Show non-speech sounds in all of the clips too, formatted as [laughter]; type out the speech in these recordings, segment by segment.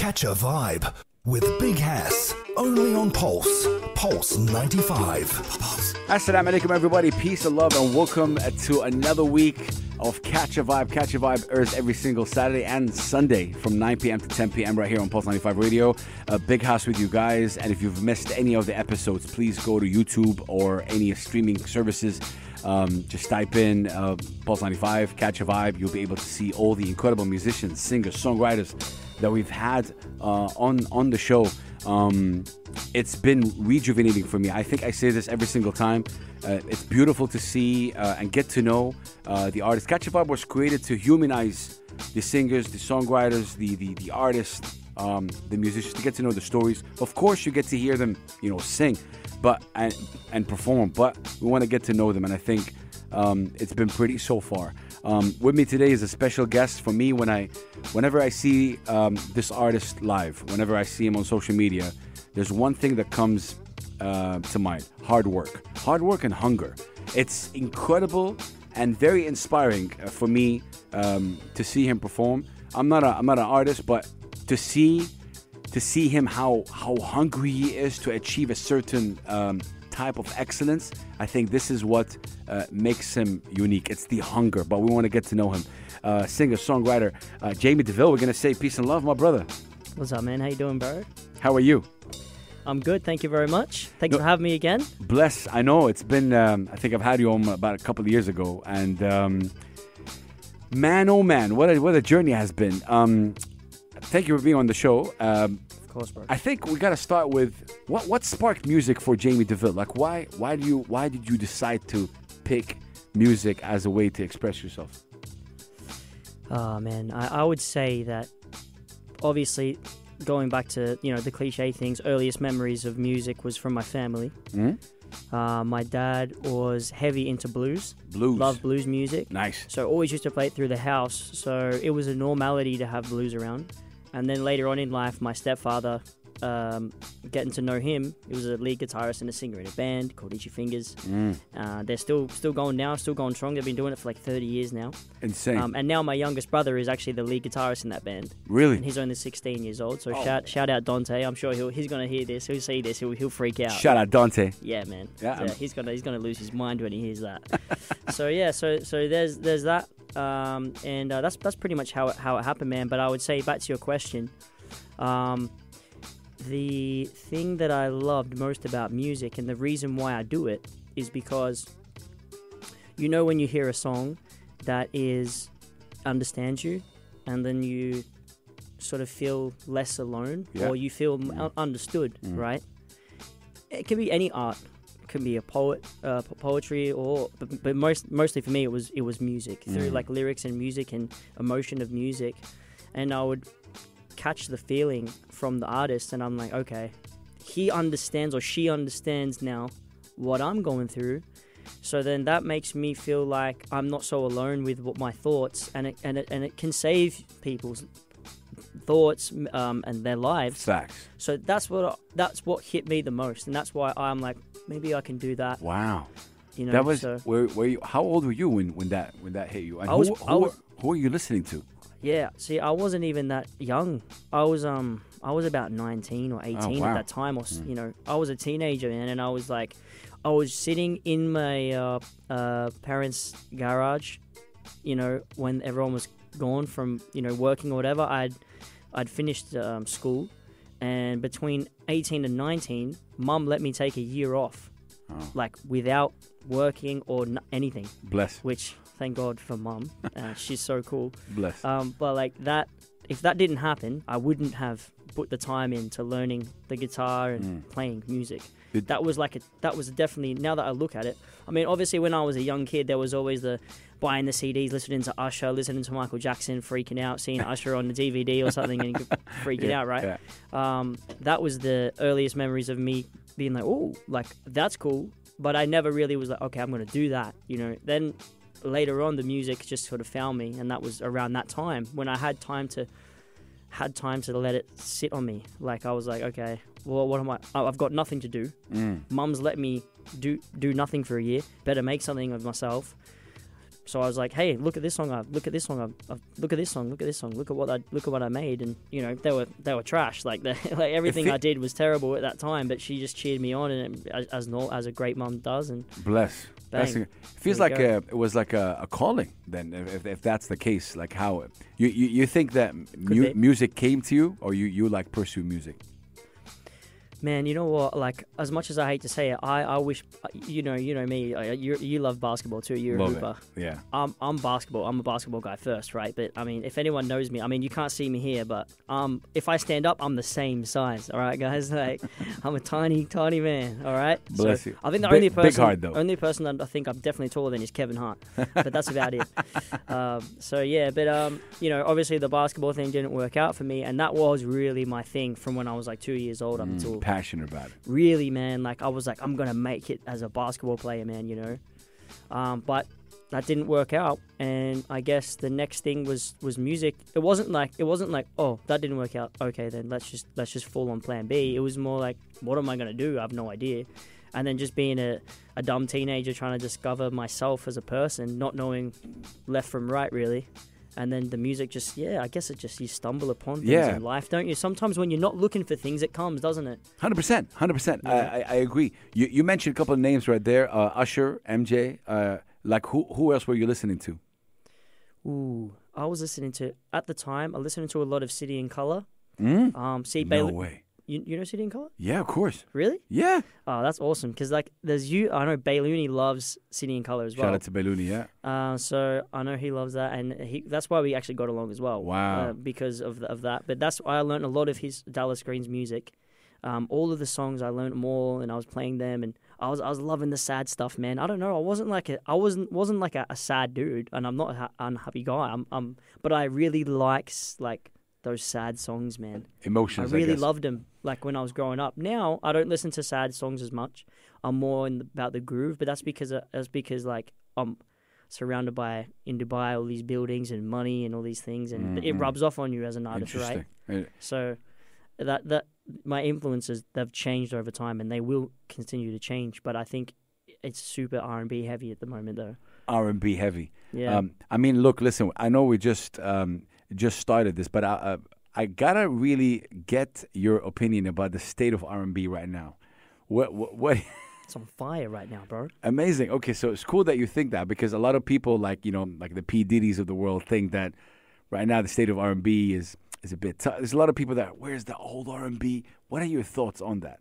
Catch a vibe with Big Hass. Only on Pulse. Pulse 95. Assalamu alaikum, everybody. Peace and love, and welcome to another week of Catch a Vibe. Catch a Vibe airs every single Saturday and Sunday from 9 p.m. to 10 p.m. right here on Pulse 95 Radio. A Big Hass with you guys. And if you've missed any of the episodes, please go to YouTube or any streaming services. Um, just type in uh, Pulse 95, Catch a Vibe. You'll be able to see all the incredible musicians, singers, songwriters that we've had uh, on on the show. Um, it's been rejuvenating for me. I think I say this every single time. Uh, it's beautiful to see uh, and get to know uh, the artists. Catch Vibe was created to humanize the singers, the songwriters, the the, the artists, um, the musicians, to get to know the stories. Of course, you get to hear them, you know, sing, but and and perform. But we want to get to know them, and I think um, it's been pretty so far. Um, with me today is a special guest for me. When I, whenever I see um, this artist live, whenever I see him on social media, there's one thing that comes uh, to mind: hard work, hard work and hunger. It's incredible and very inspiring uh, for me um, to see him perform. I'm not a, I'm not an artist, but to see to see him how how hungry he is to achieve a certain um, type of excellence. I think this is what uh, makes him unique. It's the hunger, but we want to get to know him. Uh, singer, songwriter, uh, Jaymie Deville. We're gonna say peace and love, my brother. What's up, man? How you doing, bro? How are you? I'm good. Thank you very much. Thanks No- for having me again. Bless. I know it's been. Um, I think I've had you on about a couple of years ago, and um, man, oh man, what a what a journey has been. Um, thank you for being on the show. Um, Of course, bro. I think we got to start with what what sparked music for Jaymie Deville. Like, why why do you why did you decide to pick music as a way to express yourself? Oh man, I, I would say that obviously going back to you know the cliche things, earliest memories of music was from my family. Mhm. Uh, my dad was heavy into blues, Blues. loved blues music, Nice. so always used to play it through the house. So it was a normality to have blues around. And then later on in life, my stepfather, um, getting to know him, he was a lead guitarist and a singer in a band called Itchy Fingers. Mm. Uh, they're still still going now, still going strong. They've been doing it for like 30 years now. Insane. Um, and now my youngest brother is actually the lead guitarist in that band, and really? he's only 16 years old. So Oh. shout shout out Dante. I'm sure he'll he's gonna hear this. He'll see this. He'll he'll freak out. Shout out Dante. Yeah, man. Yeah, Yeah, he's gonna he's gonna lose his mind when he hears that. [laughs] so yeah, so so there's there's that, um, and uh, that's that's pretty much how it, how it happened, man. But I would say back to your question, um, the thing that I loved most about music and the reason why I do it is because you know when you hear a song that is understands you, and then you sort of feel less alone, Yeah. or you feel Mm. understood, Mm. right? It can be any art. It can be a poet, uh, poetry, or but, but most mostly for me it was it was music through Mm. like lyrics and music and emotion of music, and I would catch the feeling from the artist, and I'm like, okay, he understands or she understands now what I'm going through. So then that makes me feel like I'm not so alone with what my thoughts, and it and it and it can save people's thoughts um, and their lives. Facts. So that's what that's what hit me the most, and that's why I'm like, maybe I can do that. Wow. You know, that was so, where where you how old were you when when that when that hit you? And I was- who, I who, was- who were you listening to? Yeah. See, I wasn't even that young. I was um I was about 19 or 18 Oh, wow. at that time, or Mm. you know, I was a teenager, man, and I was like, I was sitting in my uh, uh, parents' garage, you know, when everyone was gone from you know working or whatever. I'd I'd finished um, school, and between 18 and 19, mum let me take a year off, Oh, like without working or n- anything. bless. Which thank God for mum, uh, [laughs] she's so cool. Bless. Um, but like that, if that didn't happen, I wouldn't have put the time into learning the guitar and Mm. playing music. That was like a, that was definitely now that I look at it. I mean, obviously when I was a young kid, there was always the buying the CDs, listening to Usher, listening to Michael Jackson, freaking out, seeing [laughs] Usher on the DVD or something and [laughs] freaking Yeah, out, right? yeah. Um, that was the earliest memories of me being like, oh, like that's cool. But I never really was like, okay, I'm gonna do that, you know. Then later on, the music just sort of found me, and that was around that time when I had time to had time to let it sit on me. Like I was like, okay, well, what am I? oh, I've got nothing to do. Mm. Mum's let me do do nothing for a year. Better make something of myself. So I was like, "Hey, look at this song! I look at this song! I, I look at this song! Look at this song! Look at what I look at what I made!" And you know, they were they were trash. [laughs] Like the, like everything fe- I did was terrible at that time. But she just cheered me on, and it, as as, as a great mum does. And Bless. Bang. it feels like a, it was like a, a calling then, if, if, if that's the case. Like how you you, you think that mu- music came to you, or you you like pursue music? Man, you know what? Like as much as I hate to say it, I, I wish you know you know me. You you love basketball too. You're Love a it. Yeah. I'm I'm basketball. I'm a basketball guy first, right? But I mean, if anyone knows me, I mean, you can't see me here, but um, if I stand up, I'm the same size. All right, guys. [laughs] Like, I'm a tiny, tiny man. All right. Bless so you. I think the Big- only person, though. only person that I think I'm definitely taller than is Kevin Hart, but that's about it. [laughs] Um, so yeah, but um, you know, obviously the basketball thing didn't work out for me, and that was really my thing from when I was like two years old up Mm, until passionate about it. really, man, like I was like, I'm gonna make it as a basketball player, man, you know. Um, but that didn't work out, and I guess the next thing was was music. It wasn't like it wasn't like, oh, that didn't work out. Okay, then let's just let's just fall on Plan B. It was more like, what am I gonna do? I have no idea. And then just being a, a dumb teenager trying to discover myself as a person, not knowing left from right, really. And then the music just, yeah, I guess it just, you stumble upon things Yeah. in life, don't you? Sometimes when you're not looking for things, it comes, doesn't it? Hundred percent, hundred percent. I Yeah. I I agree. You you mentioned a couple of names right there. Uh, Usher, MJ. Uh, like who who else were you listening to? Ooh, I was listening to at the time. I listened to a lot of City and Colour. Mm? Um, see, No Bailey, way. You, you know City and Colour? Yeah, of course. Really? Yeah. Oh, that's awesome. Because like, there's you. I know Bailuni loves City and Colour as well. Shout out to Beluni. Yeah. Uh, so I know he loves that, and he that's why we actually got along as well. Wow. Uh, because of of that. But that's I learned a lot of his Dallas Green's music. Um, all of the songs I learned more, and I was playing them, and I was I was loving the sad stuff, man. I don't know, I wasn't like a I wasn't wasn't like a, a sad dude, and I'm not an unhappy guy. I'm, I'm but I really likes like those sad songs, man. I Emotions. I, really guess. loved them like when I was growing up. Now I don't listen to sad songs as much. I'm more in the, about the groove, but that's because uh, that's because like I'm surrounded by in Dubai all these buildings and money and all these things, and it Mhm. rubs off on you as an artist, right? Uh, So that that my influences they've changed over time, and they will continue to change. But I think it's super R and B heavy at the moment, though. R and B heavy. Yeah. Um, I mean, look, listen. I know we just um, just started this, but I, uh, I gotta really get your opinion about the state of R and B right now. What what, what [laughs] it's on fire right now, bro. Amazing. Okay, so it's cool that you think that because a lot of people, like you know, like the P Diddy's of the world, think that right now the state of R and B is is a bit tough. There's a lot of people that where's the old R and B? What are your thoughts on that?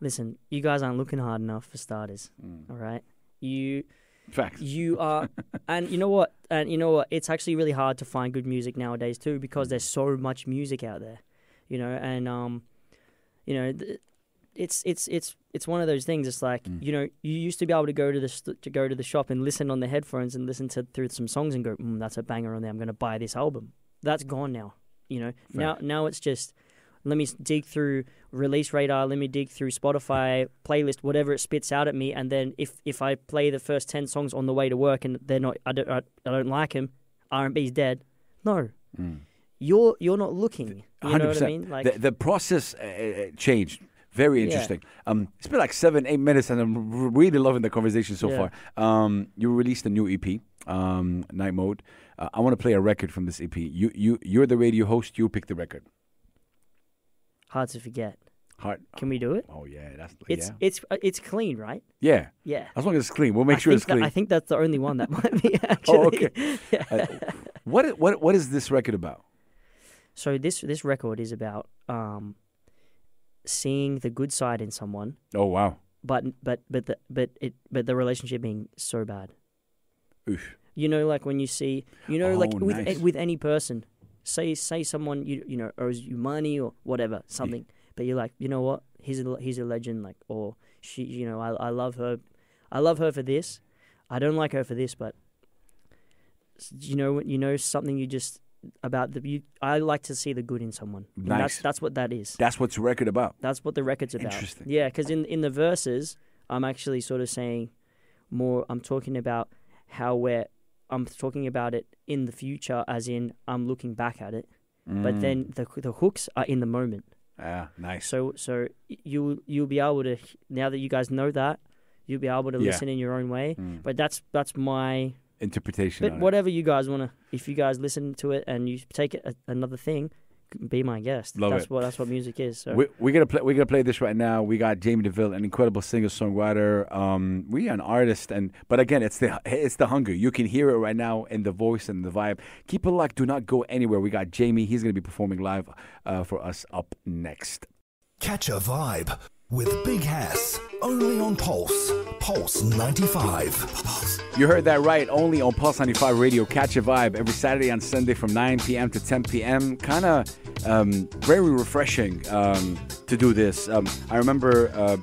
Listen, you guys aren't looking hard enough for starters. Mm. All right, you Facts. you are [laughs] and you know what and you know what it's actually really hard to find good music nowadays too because there's so much music out there you know and um you know it's it's it's it's one of those things it's like Mm. you know you used to be able to go to the st- to go to the shop and listen on the headphones and listen to through some songs and go mm, that's a banger on there i'm going to buy this album that's gone now you know now now it's just let me dig through release radar let me dig through spotify playlist whatever it spits out at me and then if if i play the first 10 songs on the way to work and they're not i don't i, I don't like them r&b's dead no Mm. you're you're not looking you know what i 100%. mean like the, the process uh, uh, changed. Very Yeah. interesting. Um, it's been like seven, eight minutes, and I'm really loving the conversation so Yeah. far. Um, you released a new EP, um, Night Mode. Uh, I want to play a record from this EP. You, you, you're the radio host. You pick the record. Hard to forget Heart. can we do it Oh yeah, that's it's yeah. it's uh, it's clean right Yeah, yeah as long as it's clean, we'll make I sure it's that- clean. I think that's the only one that might be [laughs] [laughs] actually. Oh, okay. [laughs] Uh, what, what, what is this record about? So this this record is about um, seeing the good side in someone, Oh wow, but but but the but it but the relationship being so bad. Oof. You know, like when you see, you know, like Oh, with nice. with any person, say say someone you you know owes you money or whatever something, but you're like, you know what, he's a he's a legend, like or she, you know, I I love her, I love her for this, I don't like her for this, but you know you know something you just about the you I like to see the good in someone. Nice. That's that's what that is. That's what's the record about. That's what the record's about. Interesting. Yeah, because in in the verses, I'm actually sort of saying more. I'm talking about how we're. I'm talking about it in the future, as in I'm looking back at it. But Mm. then the the hooks are in the moment. ah, nice. So so you you'll be able to now that you guys know that you'll be able to Yeah. listen in your own way. Mm. But that's that's my interpretation. But on it. whatever you guys wanna, if you guys listen to it and you take it a, another thing, be my guest. Love that's it. what that's what music is. So We, we're gonna play. We're gonna play this right now. We got Jaymie Deville, an incredible singer songwriter. Um, we are an artist, and but again, it's the it's the hunger. You can hear it right now in the voice and the vibe. Keep it locked. Do not go anywhere. We got Jaymie. He's gonna be performing live uh, for us up next. Catch a vibe with Big Hass. Only on Pulse. Pulse 95. You heard that right. Only on Pulse 95 Radio. Catch a vibe every Saturday and Sunday from 9 p.m. to 10 p.m. Kind of um, very refreshing um, to do this. Um, I remember uh,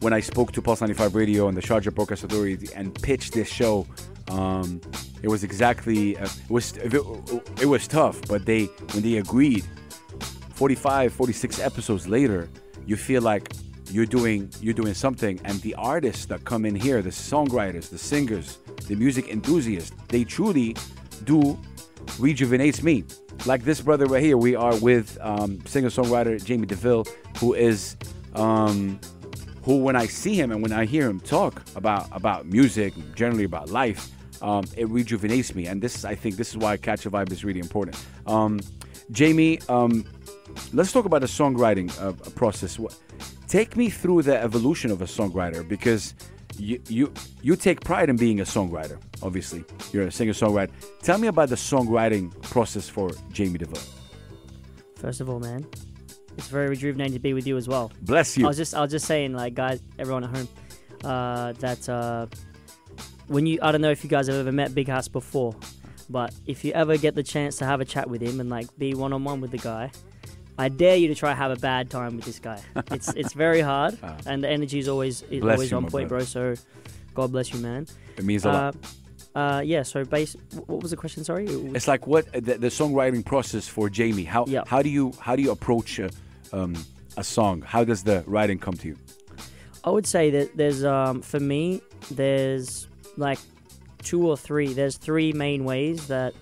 when I spoke to Pulse 95 Radio and the Sharjah Broadcast Authority and pitched this show. Um, it was exactly uh, it was it was tough, but they when they agreed, 45, 46 episodes later, you feel like you're doing you're doing something and the artists that come in here the songwriters the singers the music enthusiasts they truly do rejuvenates me. Like this brother right here we are with um, singer songwriter jaymie deville who is um, who when i see him and when i hear him talk about about music generally about life um, it rejuvenates me. And this i think this is why catch a vibe is really important. Um, jaymie um, let's talk about the songwriting uh, process. What- take me through the evolution of a songwriter because you you you take pride in being a songwriter obviously. You're a singer songwriter tell me about the songwriting process for jaymie deville first of all, man, it's very rejuvenating to be with you as well. bless you. I was just I was just saying, like guys, everyone at home, uh, that uh, when you I don't know if you guys have ever met Big Hass before, but if you ever get the chance to have a chat with him and like be one on one with the guy, I dare you to try to have a bad time with this guy. [laughs] It's it's very hard, Ah. and the energy is always is always you, on point, bro. So, God bless you, man. it means a lot Uh, uh, yeah. So, base. What was the question? Sorry. It it's like what the, the songwriting process for jaymie how Yeah. how do you how do you approach a, um, a song how does the writing come to you I would say that there's um for me there's like two or three. There's three main ways that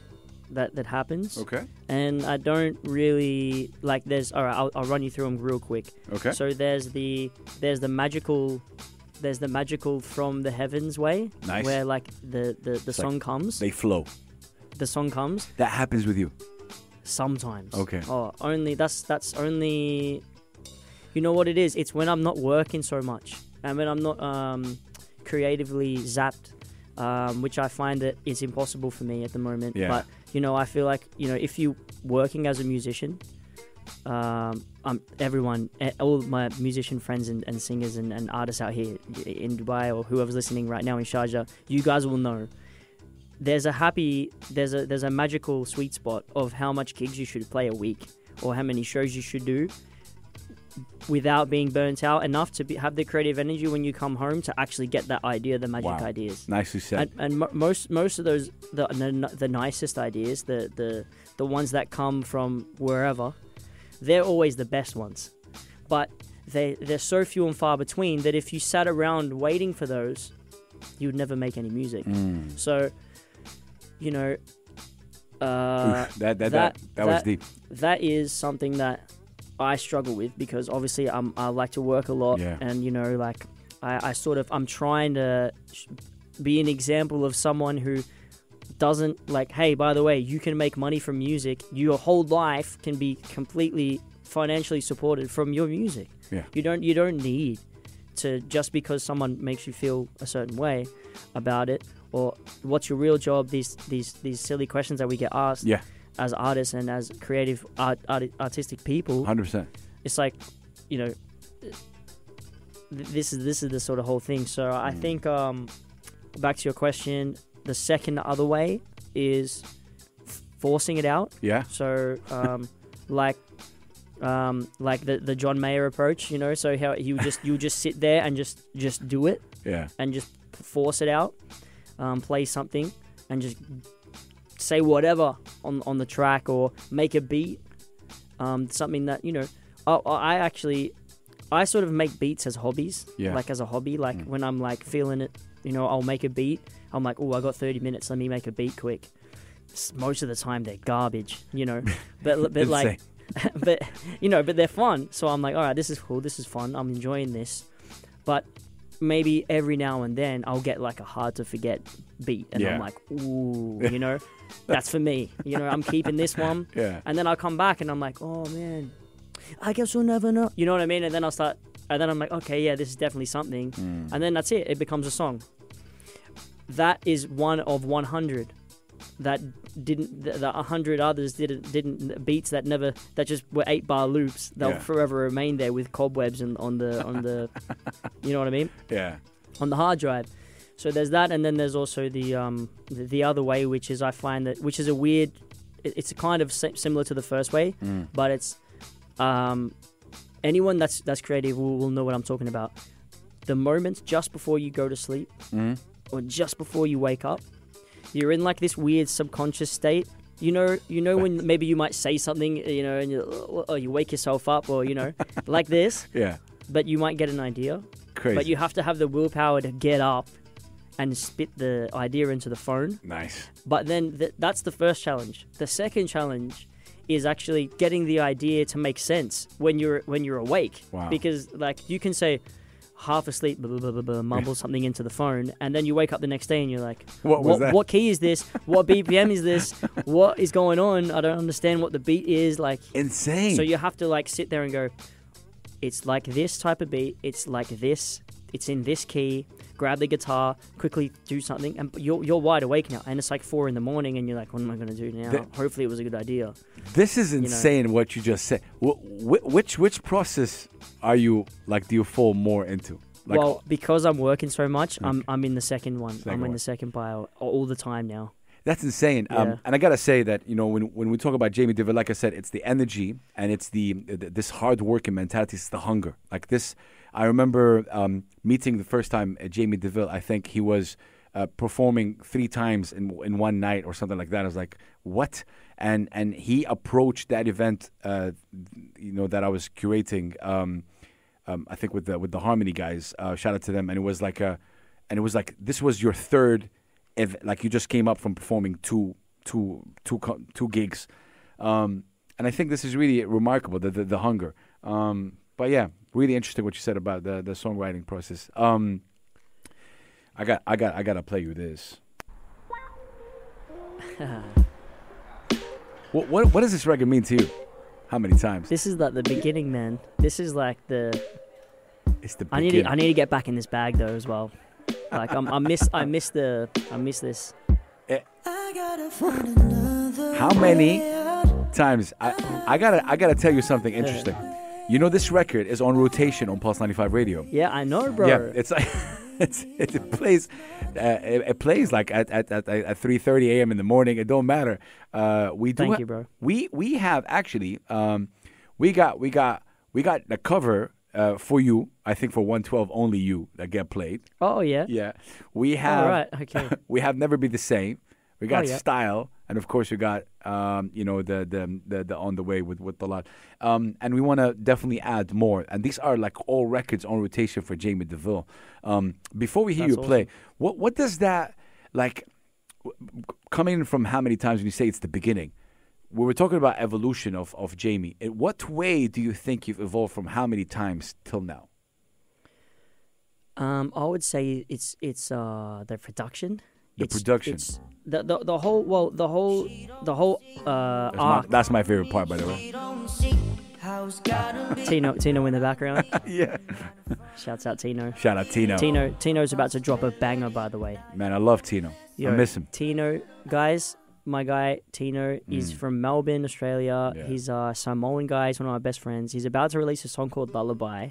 that that happens, okay and I don't really like. There's all right. I'll, I'll run you through them real quick. okay So there's the there's the magical. There's the magical from the heavens way, Nice. where like the the, the It's song like comes, they flow the song comes that happens with you sometimes. Okay. Oh, only that's that's only. You know what it is? It's when I'm not working so much, and when I'm not um, creatively zapped, um, which I find that is impossible for me at the moment. Yeah. But you know, I feel like you know, if you're working as a musician, um, um, everyone, eh, all my musician friends and, and singers and, and artists out here in Dubai or whoever's listening right now in Sharjah, you guys will know. There's a happy, there's a there's a magical sweet spot of how much gigs you should play a week or how many shows you should do without being burnt out enough to be, have the creative energy when you come home to actually get that idea, the magic Wow. ideas nicely said and, and mo- most most of those the, the the nicest ideas the the the ones that come from wherever they're always the best ones but they they're so few and far between that if you sat around waiting for those you would never make any music Mm. so you know uh, Oof, that, that, that, that- that, was deep. that is something that I struggle with because obviously I'm, I like to work a lot Yeah. and you know like I, I sort of I'm trying to be an example of someone who doesn't like hey by the way you can make money from music your whole life can be completely financially supported from your music Yeah. you don't you don't need to just because someone makes you feel a certain way about it or what's your real job these these these silly questions that we get asked Yeah, as artists and as creative art, art artistic people 100%. it's like you know th- this is this is the sort of whole thing so i Mm. think um back to your question the second other way is f- forcing it out Yeah, so um [laughs] like um like the the john mayer approach you know so how you just you just sit there and just just do it yeah. and just force it out, um, play something, and just say whatever on on the track or make a beat. Um, something that you know, I, I actually, I sort of make beats as hobbies, Yeah. like as a hobby. Like Mm. when I'm like feeling it, you know, I'll make a beat. I'm like, oh, I got 30 minutes. Let me make a beat quick. Most of the time they're garbage, you know, [laughs] but but like [laughs] but you know, but they're fun. So I'm like, all right, this is cool. This is fun. I'm enjoying this. But maybe every now and then I'll get like a hard to forget beat, and Yeah. I'm like, ooh, you know, [laughs] that's for me. You know, I'm keeping this one, [laughs] Yeah. and then I'll come back and I'm like, oh man, I guess we'll never know. You know what I mean? And then I'll start, and then I'm like, okay, yeah, this is definitely something, Mm. and then that's it. It becomes a song. That is one of 100 that didn't the, the 100 others didn't didn't beats that never that just were eight bar loops they'll Yeah. forever remain there with cobwebs and on the on the [laughs] you know what i mean Yeah. on the hard drive so there's that and then there's also the um the, the other way which is i find that which is a weird it, it's kind of similar to the first way Mm. but it's um anyone that's that's creative will, will know what i'm talking about the moments just before you go to sleep Mm. or just before you wake up you're in like this weird subconscious state you know you know when [laughs] maybe you might say something you know and you or you wake yourself up or you know like this [laughs] Yeah. but you might get an idea Crazy. but you have to have the willpower to get up and spit the idea into the phone nice. but then th- that's the first challenge the second challenge is actually getting the idea to make sense when you're when you're awake Wow. because like you can say half asleep blah, blah, blah, blah, blah, mumble something into the phone and then you wake up the next day and you're like What was that? what key is this what bpm is this what is going on i don't understand what the beat is like Insane. so you have to like sit there and go, it's like this type of beat. It's like this. It's in this key. Grab the guitar, quickly do something, and you're you're wide awake now. And it's like four in the morning, and you're like, what am I gonna do now? Hopefully, it was a good idea. This is know. insane what you just said. Wh- wh- which which process are you like? Do you fall more into? Like, well, because I'm working so much, I'm I'm in the second one. Second I'm in one. the second pile all the time now. that's insane. Yeah. Um, and I gotta say that you know when when we talk about Jaymie Deville, like I said, it's the energy and it's the, the this hard working mentality. It's the hunger. Like this, I remember um, meeting the first time uh, Jaymie Deville. I think he was uh, performing three times in in one night or something like that. I was like, what? And and he approached that event, uh, you know, that I was curating. Um, um, I think with the with the Harmony guys. Uh, shout out to them. And it was like a, and it was like this was your third, ev- like you just came up from performing two two two two gigs, um, and I think this is really remarkable the the, the hunger. Um, but yeah, really interesting what you said about the the songwriting process. Um, I got I got I gotta play you this. [laughs] what, what what does this record mean to you? How many times? This is like the beginning, man. This is like the. It's the Beginning. I need to. I need to get back in this bag though as well. Like I'm, I miss I miss the I miss this. How many times I I gotta I gotta tell you something interesting. You know this record is on rotation on Pulse 95 Radio. Yeah, I know, bro. Yeah, it's like [laughs] it's, it plays uh, it, it plays like at at at, at 3:30 a.m. in the morning. It don't matter. Uh, we do. Thank ha- you, bro. We we have actually um, we got we got we got the cover uh, for you. I think for 112 only you that get played. Oh yeah. Yeah, we have All right. Okay. [laughs] we have never be the same. We got Oh, yeah. style, and of course we got um, you know the, the the the on the way with with the lot, um, and we want to definitely add more. And these are like all records on rotation for Jaymie Deville. Um, before we hear That's you play, what what does that like w- coming from how many times when you say it's the beginning? We were talking about evolution of of Jaymie. In what way do you think you've evolved from how many times till now? Um, I would say it's it's uh the production. The It's- production. It's the, the the whole well the whole the whole uh That's my, that's my favorite part, by the way. Tino Tino in the background. [laughs] yeah. Shouts out Tino. Shout out Tino. Tino Tino's about to drop a banger by the way. Man, I love Tino. I miss him. Tino, guys, my guy Tino, is Mm. from Melbourne, Australia. Yeah. He's a Samoan guy. He's one of my best friends. He's about to release a song called Lullaby.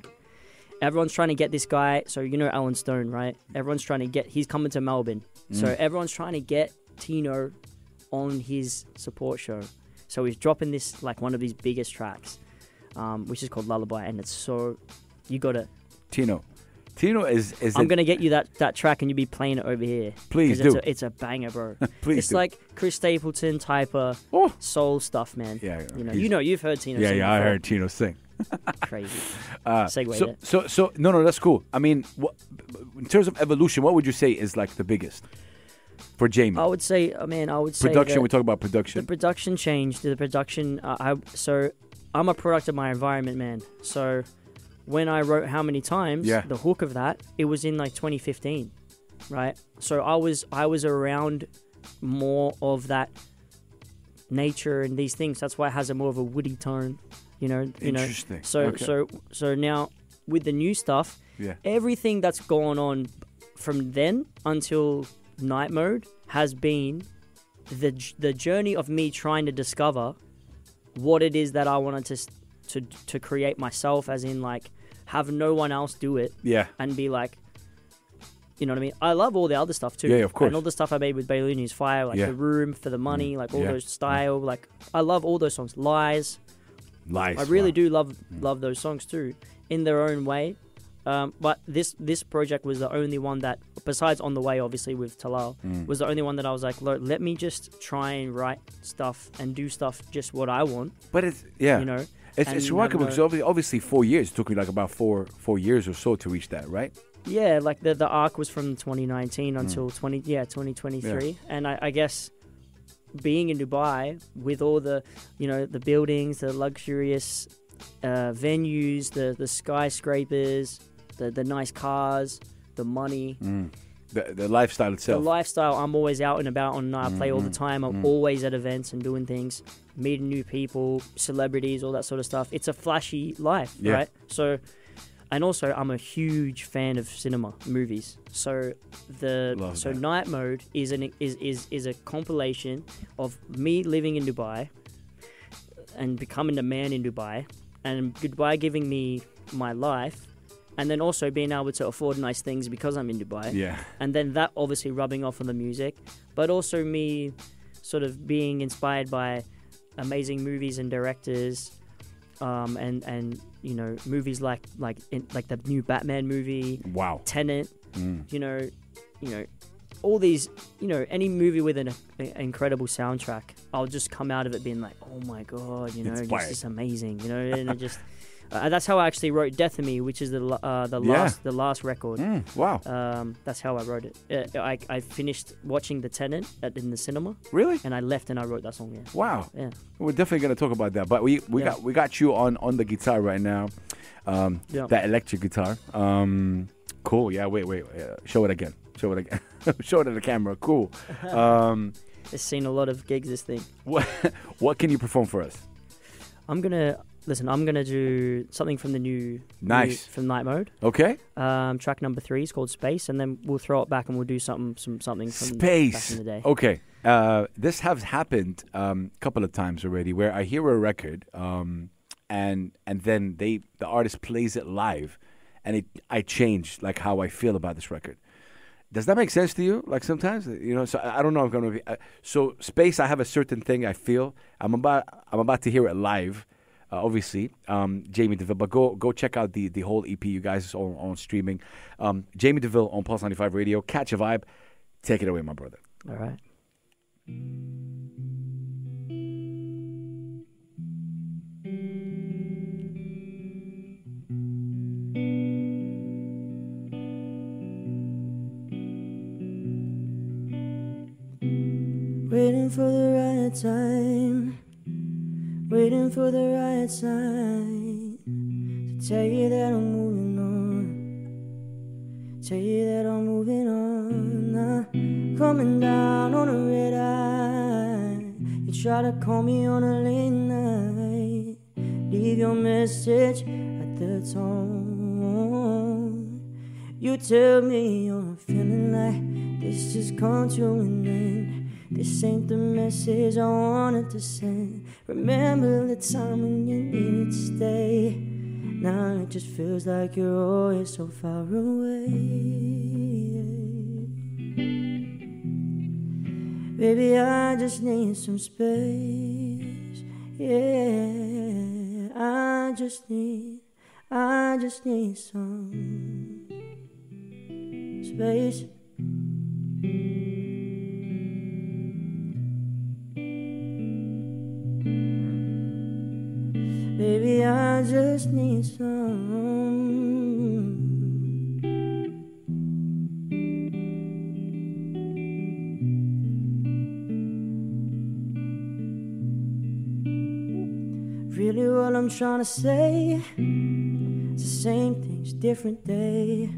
Everyone's trying to get this guy. So you know Alan Stone, right? Everyone's trying to get. He's coming to Melbourne. So Mm. everyone's trying to get Tino on his support show. So he's dropping this like one of his biggest tracks, um, which is called Lullaby, and it's so you gotta. Tino. Tino is is I'm gonna get you that that track, and you be playing it over here. Please do. It's a, it's a banger, bro. [laughs] please it's do. like Chris Stapleton type of Oh. soul stuff, man. yeah, yeah, You know, you know, you've heard Tino. yeah, sing yeah. I heard Tino sing. [laughs] Crazy. [laughs] Uh, Segue so, so, so, no, no, that's cool. I mean, what, in terms of evolution, what would you say is like the biggest for Jaymie? I would say, I mean, I would say production. We talk about production. the production. changed. The production, uh, I so I'm a product of my environment, man. So when I wrote How Many Times, Yeah. the hook of that, it was in like 2015, right? So I was I was around more of that nature and these things. That's why it has a more of a woody tone, you know. You know. Interesting. So Okay. so so now with the new stuff, yeah. everything that's gone on from then until night mode has been the the journey of me trying to discover what it is that I wanted to to to create myself as in like have no one else do it Yeah. and be like you know what I mean? I love all the other stuff too. Yeah, of course. And all the stuff I made with Bailey Fire, like Yeah. The Room, For the Money, mm. like all Yeah. those mm. style, like I love all those songs. Lies, Lies. I really wow. do love mm. love those songs too, in their own way. Um, but this this project was the only one that, besides on the way, obviously with Talal, Mm. was the only one that I was like, "Look, let me just try and write stuff and do stuff just what I want, But it's yeah. you know. It's, it's remarkable because obviously, obviously four years it took me like about four four years or so to reach that, right? Yeah, like the the arc was from 2019 Mm. until 20 yeah 2023, and I, I guess being in Dubai with all the you know the buildings, the luxurious uh, venues, the the skyscrapers, the the nice cars, the money. Mm. The the lifestyle itself. The lifestyle, I'm always out and about on. I play all the mm-hmm. time. I'm mm-hmm. always at events and doing things, meeting new people, celebrities, all that sort of stuff. It's a flashy life, Yeah. right? So, and also, I'm a huge fan of cinema movies. So the Love so that. night mode is an is is is a compilation of me living in Dubai and becoming a man in Dubai, and Dubai giving me my life. And then also being able to afford nice things because I'm in Dubai yeah. and then that obviously rubbing off on the music, but also me sort of being inspired by amazing movies and directors, um, and and you know movies like like in, like the new Batman movie, Wow. Tenet, you know, you know, all these you know any movie with an, a, incredible soundtrack, I'll just come out of it being like, oh my god, you know, Inspired. this is amazing, you know, and it just. [laughs] Uh, that's how I actually wrote "Death of Me," which is the uh, the Yeah. last the last record. Mm, wow. Um, that's how I wrote it. Uh, I, I finished watching The Tenet at, in the cinema, really? and I left and I wrote that song. Yeah, Wow. yeah. We're definitely gonna talk about that. But we we Yeah. got we got you on on the guitar right now. Um, Yeah. that electric guitar. Um, cool. Yeah. Wait. Wait. wait. Uh, show it again. Show it again. [laughs] show it to the camera. Cool. [laughs] Um, It's seen a lot of gigs. This thing. what [laughs] what can you perform for us? I'm gonna listen. I'm gonna do something from the new Nice. new- from Night Mode. Okay. Um, track number three is called Space, and then we'll throw it back and we'll do something some something from Space. back in the day. Okay. Uh, this has happened a um, couple of times already, where I hear a record, um, and and then they the artist plays it live, and it I change like how I feel about this record. Does that make sense to you? Like sometimes, you know. So I I don't know. if I'm gonna be. Uh, so space, I have a certain thing I feel. I'm about. I'm about to hear it live. Uh, obviously, um, Jaymie Deville. But go go check out the the whole EP. You guys is on on streaming. Um, Jaymie Deville on Pulse 95 Radio. Catch a vibe. Take it away, my brother. All right. Waiting for the right time, waiting for the right sign to tell you that I'm moving on. Tell you that I'm moving on. Coming down on a red eye. You try to call me on a late night. Leave your message at the tone. You tell me you're feeling like this has come to an end. This ain't the message I wanted to send. Remember the time when you needed to stay. Now it just feels like you're always so far away. Baby, I just need some space. Yeah, I just need, I just need some space. Baby, I just need some. Really, what I'm trying to say is the same things, different day.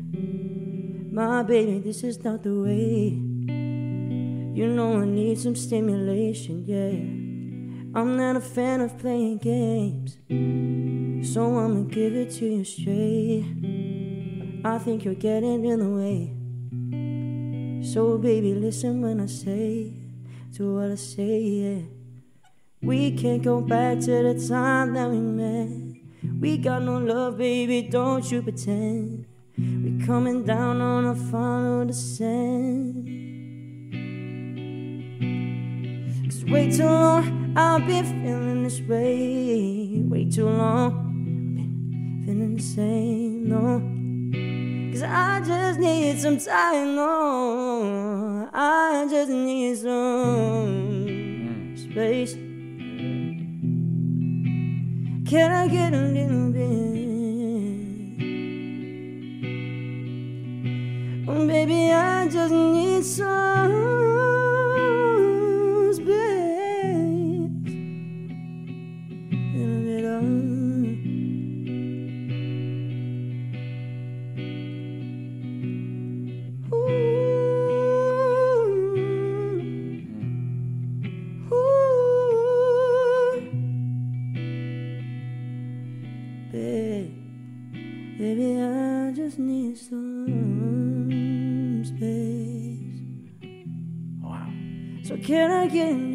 My baby, this is not the way. You know I need some stimulation, yeah. I'm not a fan of playing games, so I'ma give it to you straight. I think you're getting in the way. So, baby, listen when I say to what I say, yeah. We can't go back to the time that we met. We got no love, baby, don't you pretend. We coming down on a final descent. It's way too long, I've been feeling this way. Way too long, I've been feeling the same, no. Cause I just need some time, no. I just need some space. Can I get a little bit? Oh, baby, I just need some get bit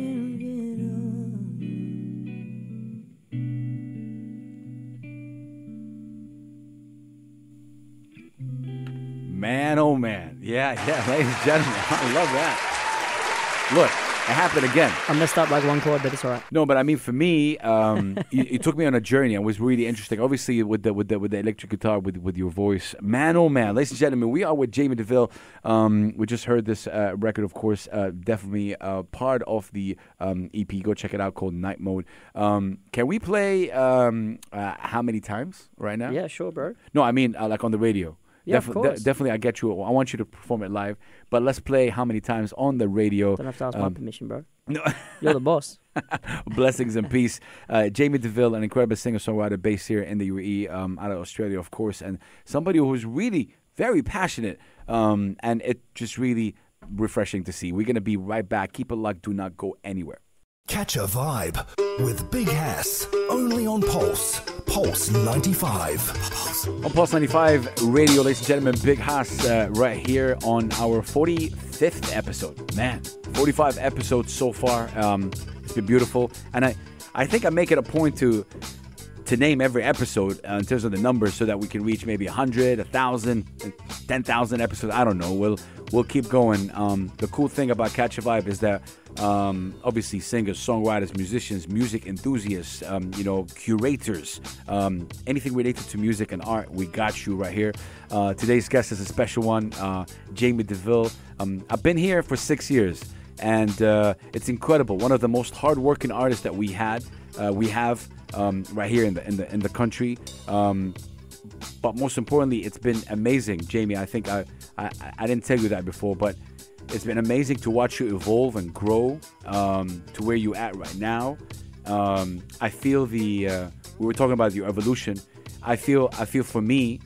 Man, oh man. Yeah, yeah, [laughs] ladies and gentlemen. I love that. Look, it happened again. I messed up like one chord, but it's alright. No, but I mean, for me, um, [laughs] you, you took me on a journey. It was really interesting. Obviously, with the with the with the electric guitar, with with your voice, man, oh man, ladies and gentlemen, we are with Jaymie Deville. Um, we just heard this uh, record, of course, uh, definitely uh, part of the um, EP. Go check it out, called Night Mode. Um, can we play um, uh, how many times right now? Yeah, sure, bro. No, I mean uh, like on the radio. Yeah, of Defi- course. definitely, I get you. I want you to perform it live, but let's play how many times on the radio. Don't have to ask my Um, permission, bro. [laughs] No. You're the boss. [laughs] Blessings and peace. Uh, Jaymie Deville, an incredible singer songwriter based here in the UAE, um, out of Australia, of course, and somebody who's really very passionate. Um, and it just really refreshing to see. We're going to be right back. Keep it locked. Do not go anywhere. Catch a vibe with Big Hass only on Pulse. Pulse 95. On Pulse 95 Radio, ladies and gentlemen, Big Hass uh, right here on our 45th episode. Man, 45 episodes so far. Um, it's been beautiful. And I, I think I make it a point to to name every episode uh, in terms of the numbers so that we can reach maybe 100, 1,000, 10,000 episodes. I don't know. We'll we'll keep going. Um, the cool thing about Catch a Vibe is that um, obviously singers, songwriters, musicians, music enthusiasts, um, you know, curators, um, anything related to music and art, we got you right here. Uh, today's guest is a special one, uh, Jaymie Deville. Um, I've been here for six years, and uh, it's incredible. One of the most hardworking artists that we had, uh, we have um, right here in the in the in the country. Um, but most importantly, it's been amazing, Jaymie. I think I, I I didn't tell you that before, but it's been amazing to watch you evolve and grow um, to where you're at right now. Um, I feel the uh, we were talking about your evolution. I feel I feel for me,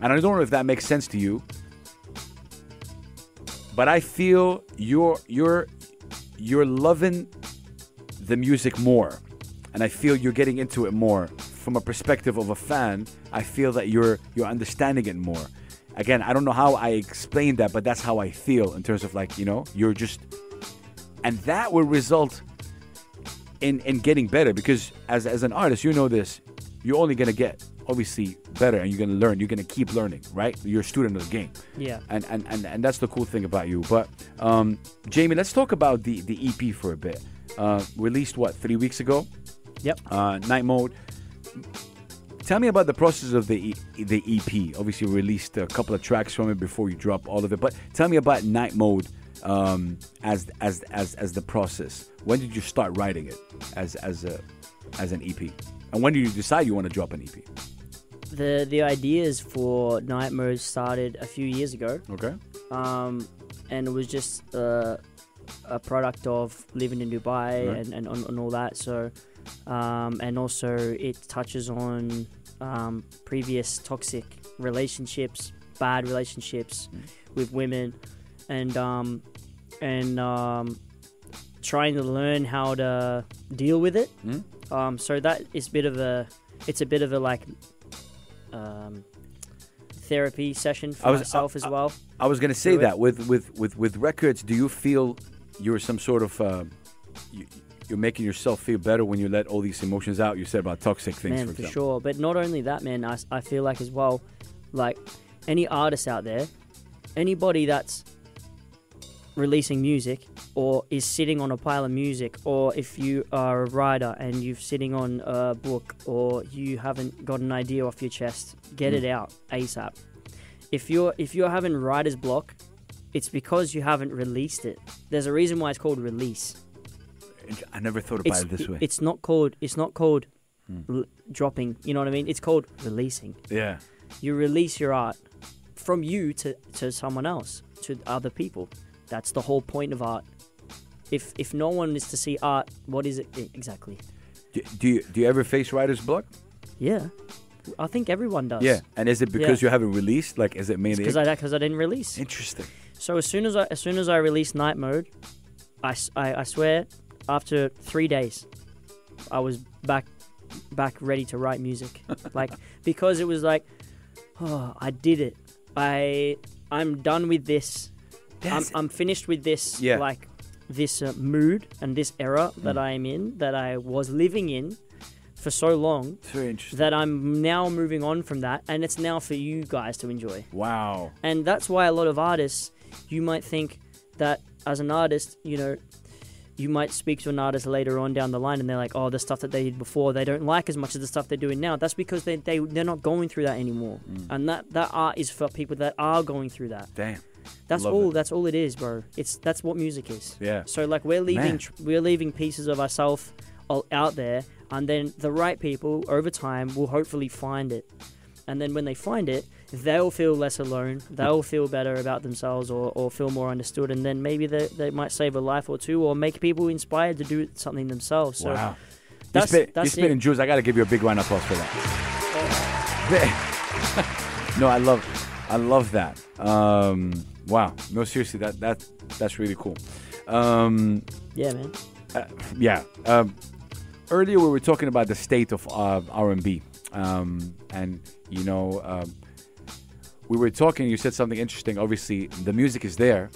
and I don't know if that makes sense to you, but I feel you're you're you're loving the music more, and I feel you're getting into it more from a perspective of a fan. I feel that you're you're understanding it more. Again, I don't know how I explain that, but that's how I feel in terms of like you know you're just, and that will result in in getting better because as as an artist, you know this, you're only gonna get obviously better and you're gonna learn. You're gonna keep learning, right? You're a student of the game Yeah. and and, and, and that's the cool thing about you. But um, Jaymie, let's talk about the the EP for a bit. Uh, released what three weeks ago? Yep. Uh, Night Mode. Tell me about the process of the e- the EP. Obviously, you released a couple of tracks from it before you drop all of it. But tell me about Night Mode um, as as as as the process. When did you start writing it as as a as an EP? And when did you decide you want to drop an EP? The the ideas for Night Mode started a few years ago, Okay. um, and it was just uh, a product of living in Dubai Right. and, and, and, and all that. So, um, and also it touches on um, previous toxic relationships, bad relationships Mm. with women, and um, and um, trying to learn how to deal with it. Mm. Um, so that is a bit of a, it's a bit of a like, um, therapy session for I was- myself as well. I was gonna say that with with with with records. Do you feel you're some sort of uh, you, you're making yourself feel better when you let all these emotions out? You said about toxic things, man, for for, sure. But not only that, man. I, I feel like as well, like any artist out there, anybody that's releasing music or is sitting on a pile of music, or if you are a writer and you're sitting on a book, or you haven't got an idea off your chest, get Mm. it out asap. If you're if you're having writer's block, it's because you haven't released it. There's a reason why it's called release I never thought about it's, it this way. it's not called it's not called Hmm. l- dropping you know what i mean it's called releasing yeah. you release your art from you to, to someone else to other people that's the whole point of art if if no one is to see art what is it exactly Do, do you do you ever face writer's block? yeah i think everyone does Yeah. And is it because Yeah. you haven't released? Like, is it mainly? because i because i didn't release Interesting. So as soon as I as soon as I released Night Mode, I I swear, after three days, I was back back ready to write music, [laughs] like because it was like, oh, I did it. I I'm done with this. I'm, I'm finished with this. Yeah. Like this uh, mood and this era that Mm. I am in, that I was living in for so long, It's very interesting. that I'm now moving on from that, and it's now for you guys to enjoy. wow. And that's why a lot of artists, you might think that as an artist, you know, you might speak to an artist later on down the line and they're like, oh, the stuff that they did before, they don't like as much as the stuff they're doing now. That's because they, they, they're not going through that anymore. Mm. And that, that art is for people that are going through that. Damn. That's Love all. it. That's all it is, bro. It's that's what music is. Yeah. So like we're leaving tr- we're leaving pieces of ourselves out there, and then the right people over time will hopefully find it, and then when they find it, they'll feel less alone. They'll feel better about themselves, or, or feel more understood, and then maybe they, they might save a life or two, or make people inspired to do something themselves. So wow. that's you spit, that's you spit it. in Jews. I got to give you a big round of applause for that. [laughs] no, I love, I love that. Um, wow. No, seriously, that that that's really cool. Um, Yeah, man. uh, yeah. Um, earlier we were talking about the state of uh, R&B, um, and you know, um, we were talking. You said something interesting. Obviously, the music is there,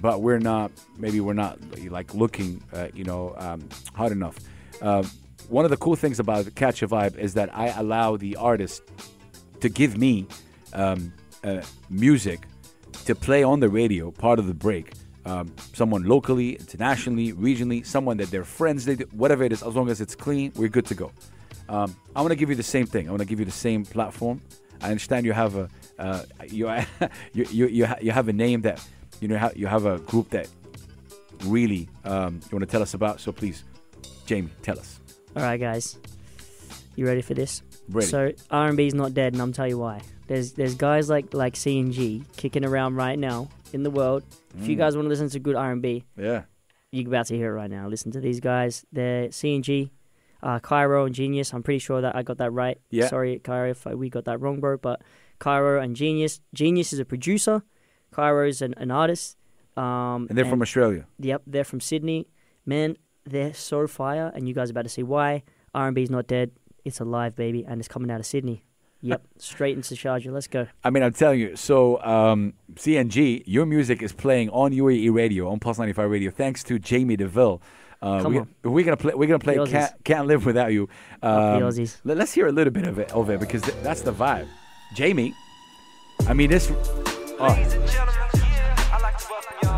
but we're not. Maybe we're not like looking, uh, you know, um, hard enough. Uh, one of the cool things about Catch a Vibe is that I allow the artist to give me um, uh, music to play on the radio, part of the break. Um, someone locally, internationally, regionally, someone that they're friends, they do, whatever it is, as long as it's clean, we're good to go. Um, I want to give you the same thing. I want to give you the same platform. I understand you have a uh, you, [laughs] you you you, ha- you have a name that you know ha- you have a group that really um, you want to tell us about. So please, Jaymie, tell us. All right, guys. You ready for this? Ready? So R and B is not dead, and I'm tell you why. There's there's guys like like C and G kicking around right now in the world. If you Mm. guys want to listen to good R and B, yeah. you're about to hear it right now. Listen to these guys. They're C and G, uh, Cairo and Genius. I'm pretty sure that I got that right. Yeah. Sorry, Cairo, if we got that wrong, bro. But Cairo and Genius. Genius is a producer. Cairo is an, an artist. Um, And they're from Australia. Yep, they're from Sydney. Man, they're so fire, and you guys are about to see why. R&B is not dead. It's alive, baby, and it's coming out of Sydney. Yep, [laughs] straight into Sharjah. Let's go. I mean, I'm telling you. So, um, CNG, your music is playing on UAE Radio, on Pulse 95 Radio, thanks to Jaymie Deville. Uh, Come we, on. We're gonna play. We're gonna play. Can't, Can't live without you. Up the Um, Aussies. let, us hear a little bit of it of it because th- that's the vibe. Jaymie, I mean this. Oh.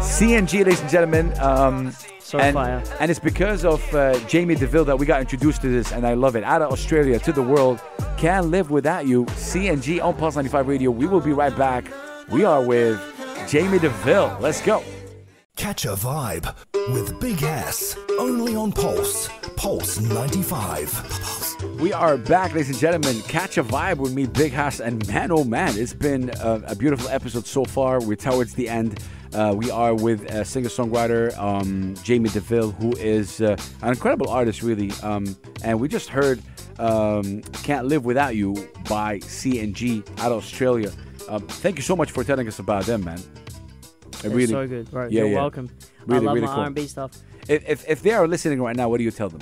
CNG, ladies and gentlemen. Um, So and, fire. and it's because of uh, Jaymie Deville that we got introduced to this, and I love it. Out of Australia to the world, can't live without you. CNG on Pulse 95 Radio. We will be right back. We are with Jaymie Deville. Let's go. Catch a vibe with Big Hass. Only on Pulse. Pulse 95. We are back, ladies and gentlemen. Catch a vibe with me, Big Hass, and man, oh man, it's been a, a beautiful episode so far. We're towards the end. Uh, we are with a singer-songwriter, um, Jaymie Deville, who is uh, an incredible artist, really. Um, and we just heard Um, Can't Live Without You by CNG out of Australia. Um, thank you so much for telling us about them, man. It It's really, so good, bro. Yeah, You're yeah. welcome. Really, I love really my cool. R&B stuff. if, if, if they are listening right now, what do you tell them?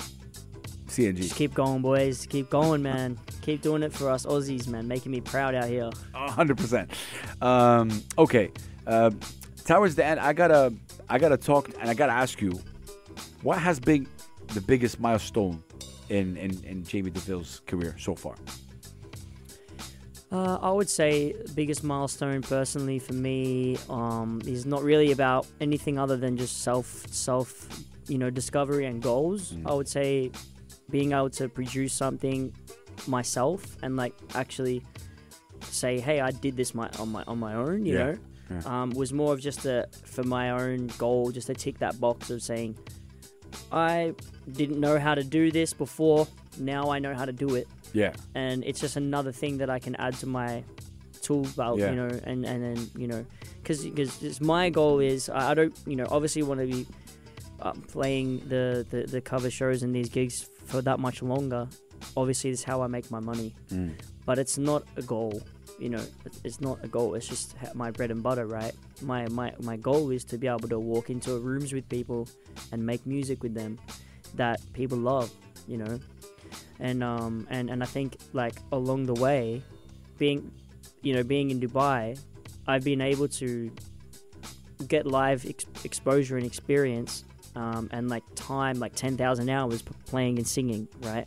CNG. Just keep going, boys. Keep going, man. keep doing it for us Aussies, man. Making me proud out here. A hundred percent. Um, okay. Uh, towards the end, I gotta, I gotta talk, and I gotta ask you, what has been the biggest milestone in in, in Jaymie Deville's career so far? Uh, I would say biggest milestone personally for me um, is not really about anything other than just self self you know discovery and goals. Mm. I would say being able to produce something myself and like actually say, hey, I did this my on my on my own. You Yeah, know, yeah. Um, was more of just a for my own goal, just to tick that box of saying, I didn't know how to do this before. Now I know how to do it Yeah. and it's just another thing that I can add to my tool belt, Yeah. you know, and and then you know, because because my goal is I don't you know obviously want to be uh, playing the, the the cover shows and these gigs for that much longer. Obviously, this is how I make my money, Mm. but it's not a goal. You know, it's- it's not a goal. It's just my bread and butter, right? My my my goal is to be able to walk into rooms with people and make music with them that people love. You know, and um and and I think like along the way, being you know being in Dubai, I've been able to get live ex- exposure and experience um, and like time like 10,000 hours playing and singing right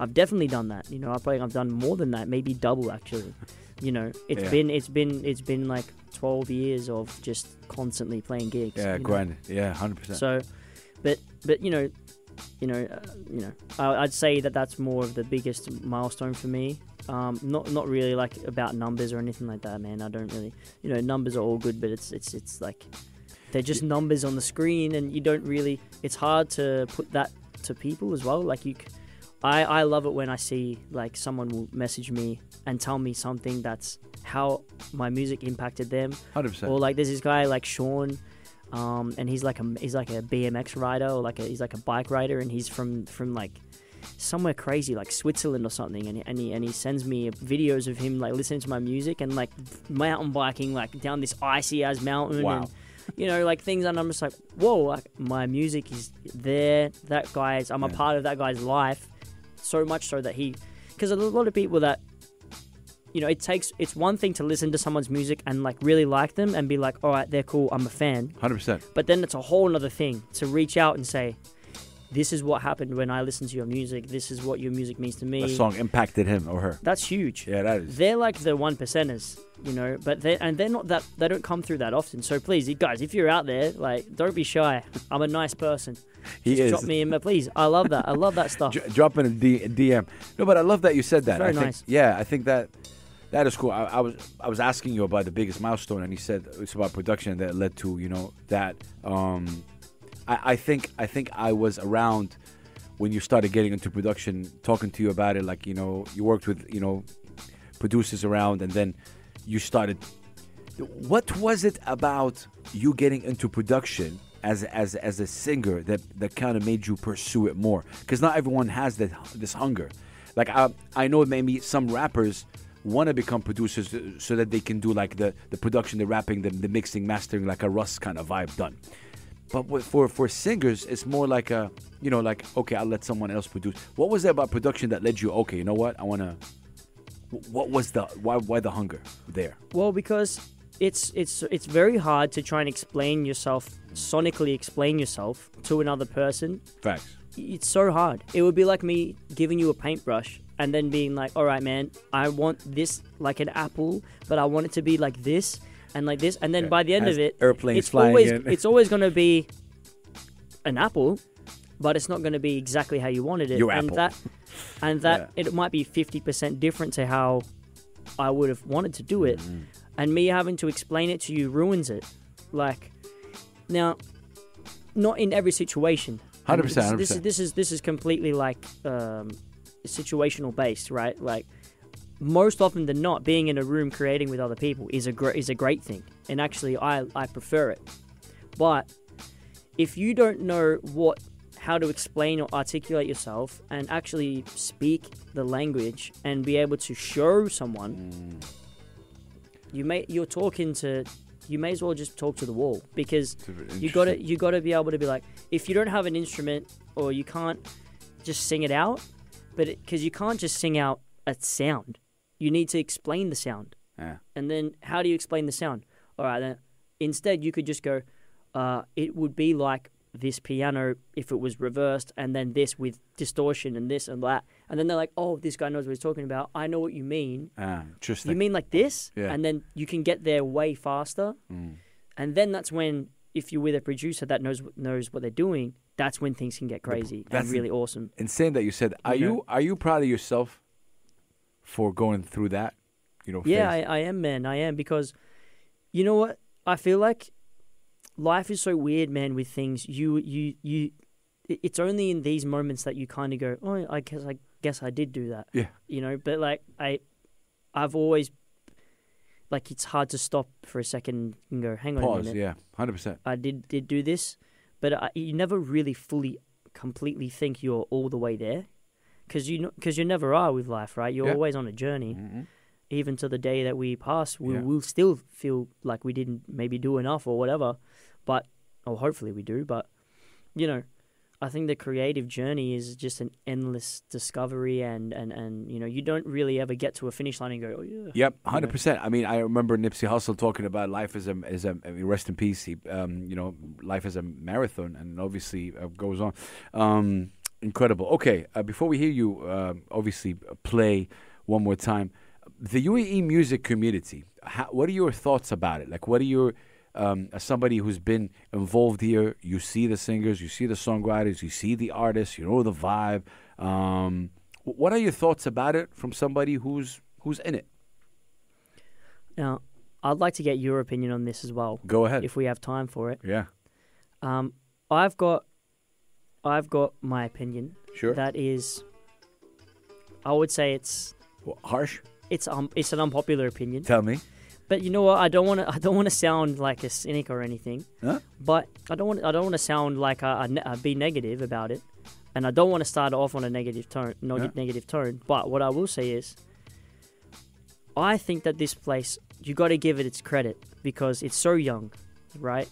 I've definitely done that you know I think I've done more than that maybe double actually you know it's Yeah. been it's been it's been like 12 years of just constantly playing gigs Yeah. know? Grind. Yeah. Hundred percent. So, but but you know, you know, uh, you know, I, I'd say that that's more of the biggest milestone for me. Um, not not really like about numbers or anything like that, man. I don't really, you know, numbers are all good, but it's it's it's like they're just numbers on the screen, and you don't really. It's hard to put that to people as well. Like you, I I love it when I see like someone will message me and tell me something that's how my music impacted them Hundred percent. or like there's this guy like Sean, um, and he's like a he's like a BMX rider or like a, he's like a bike rider, and he's from from like somewhere crazy like Switzerland or something, and and he and he sends me videos of him like listening to my music and like mountain biking like down this icy as mountain Wow. and. You know, like things, and I'm just like, whoa! Like my music is there. That guy's, I'm a Yeah. part of that guy's life, so much so that he, because a lot of people that you know, it takes it's one thing to listen to someone's music and like really like them and be like, all right, they're cool, I'm a fan. Hundred percent. But then it's a whole other thing to reach out and say, this is what happened when I listened to your music. This is what your music means to me. The song impacted him or her. That's huge. Yeah, that is. They're like the one percenters, you know, but they and they're not that they don't come through that often. So please, guys, if you're out there, like, don't be shy. I'm a nice person. He Just is. drop me in, please. I love that. I love that stuff. Dr- drop in a D- DM. No, but I love that you said that. Very I think, nice. Yeah, I think that that is cool. I, I was I was asking you about the biggest milestone, and you said it's about production that led to you know that. Um, I, I think I think I was around when you started getting into production, talking to you about it. Like you know, you worked with you know producers around, and then you started. What was it about you getting into production as as as a singer that that kind of made you pursue it more? Because not everyone has that this hunger. Like I I know maybe some rappers want to become producers uh, so that they can do like the the production, the rapping, the, the mixing, mastering, like a Russ kind of vibe done. But with, for for singers, it's more like a you know like okay, I'll let someone else produce. What was it about production that led you? Okay, you know what? I want to. What was the why why the hunger there? Well, because it's it's it's very hard to try and explain yourself sonically explain yourself to another person. Facts. It's so hard. It would be like me giving you a paintbrush and then being like, "All right, man, I want this like an apple, but I want it to be like this and like this." And then Yeah, by the end has of it, airplanes it's flying always in. it's always going to be an apple, but it's not going to be exactly how you wanted it. Your and apple. that and that it might be 50% different to how I would have wanted to do it. Mm-hmm. And me having to explain it to you ruins it. Like now not in every situation. 100%, This, this is 100%. this is this is completely like um, situational based, right? Like most often than not, being in a room creating with other people is a gr- is a great thing, and actually, I I prefer it. But if you don't know what how to explain or articulate yourself and actually speak the language and be able to show someone Mm. you may you're talking to you may as well just talk to the wall because you got to you got to be able to be like if you don't have an instrument or you can't just sing it out but because you can't just sing out a sound you need to explain the sound Yeah. and then how do you explain the sound all right then instead you could just go uh, it would be like this piano if it was reversed and then this with distortion and this and that and then they're like oh this guy knows what he's talking about i know what you mean Ah, interesting. you mean like this? Yeah. And then you can get there way faster. Mm. And then that's when, if you're with a producer that knows knows what they're doing, that's when things can get crazy that's and really awesome. in saying that you said, are You know? you are you proud of yourself for going through that? You know, Yeah. I, I am, man. I am because, you know what? I feel like life is so weird, man. With things, you you you, it's only in these moments that you kind of go, oh, I guess I guess I did do that. Yeah. You know, but like I, I've always, like, it's hard to stop for a second and go, hang on a pause. minute. Yeah, hundred percent. I did did do this, but I, you never really fully, completely think you're all the way there, because you because you never are with life, right? You're Yeah. always on a journey, even to the day that we pass. We Yeah. will still feel like we didn't maybe do enough or whatever, but or hopefully we do. But you know, I think the creative journey is just an endless discovery, and and and you know, you don't really ever get to a finish line and go, oh yeah. Yep, hundred percent. I mean, I remember Nipsey Hussle talking about life as a as a I mean, rest in peace. He, um, you know, life as a marathon, and obviously uh, goes on. Um, incredible. Okay, uh, before we hear you, uh, obviously play one more time. The UAE music community. How, what are your thoughts about it? Like, what are your um, as somebody who's been involved here, you see the singers, you see the songwriters, you see the artists, you know the vibe. Um, what are your thoughts about it from somebody who's who's in it? Now, I'd like to get your opinion on this as well, Go ahead. if we have time for it. yeah, Um, I've got, I've got my opinion. sure. That is, I would say it's harsh. it's um it's an unpopular opinion. Tell me. But you know what? I don't want to I don't want to sound like a cynic or anything. Huh? But I don't want I don't want to sound like ne- be negative about it, and I don't want to start off on a negative tone. No, negative tone. But what I will say is, I think that this place you got to give it its credit because it's so young, right?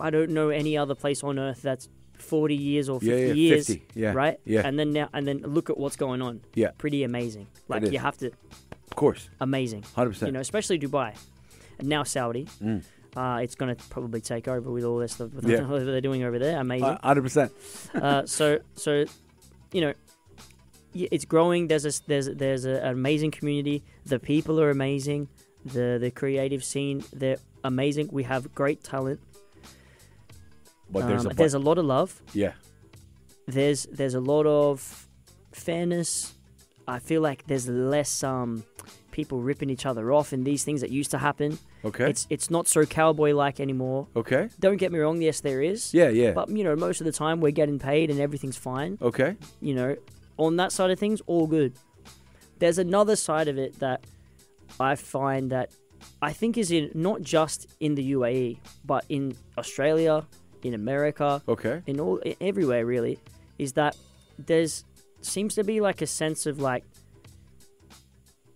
I don't know any other place on earth that's forty years or fifty yeah, years, 50. Yeah, right? yeah. And then now and then look at what's going on. Yeah. Pretty amazing. Like you have to Of course, amazing hundred percent. you know, especially Dubai, and now Saudi. Mm. Uh, it's going to probably take over with all this stuff with [laughs] Yeah. whatever they're doing over there. Amazing. hundred percent. uh, so, so, you know, it's growing. There's a there's there's a, an amazing community. The people are amazing. The the creative scene they're amazing. We have great talent. But there's Um, a but. there's a lot of love. yeah, There's there's a lot of fairness. I feel like there's less um people ripping each other off and these things that used to happen. okay, It's it's not so cowboy like anymore. okay, Don't get me wrong, yes there is. yeah, yeah, But you know, most of the time we're getting paid and everything's fine. okay, You know, on that side of things, all good. There's another side of it that I find that I think is in not just in the UAE, but in Australia, in America, okay, in all everywhere really, is that there's seems to be like a sense of like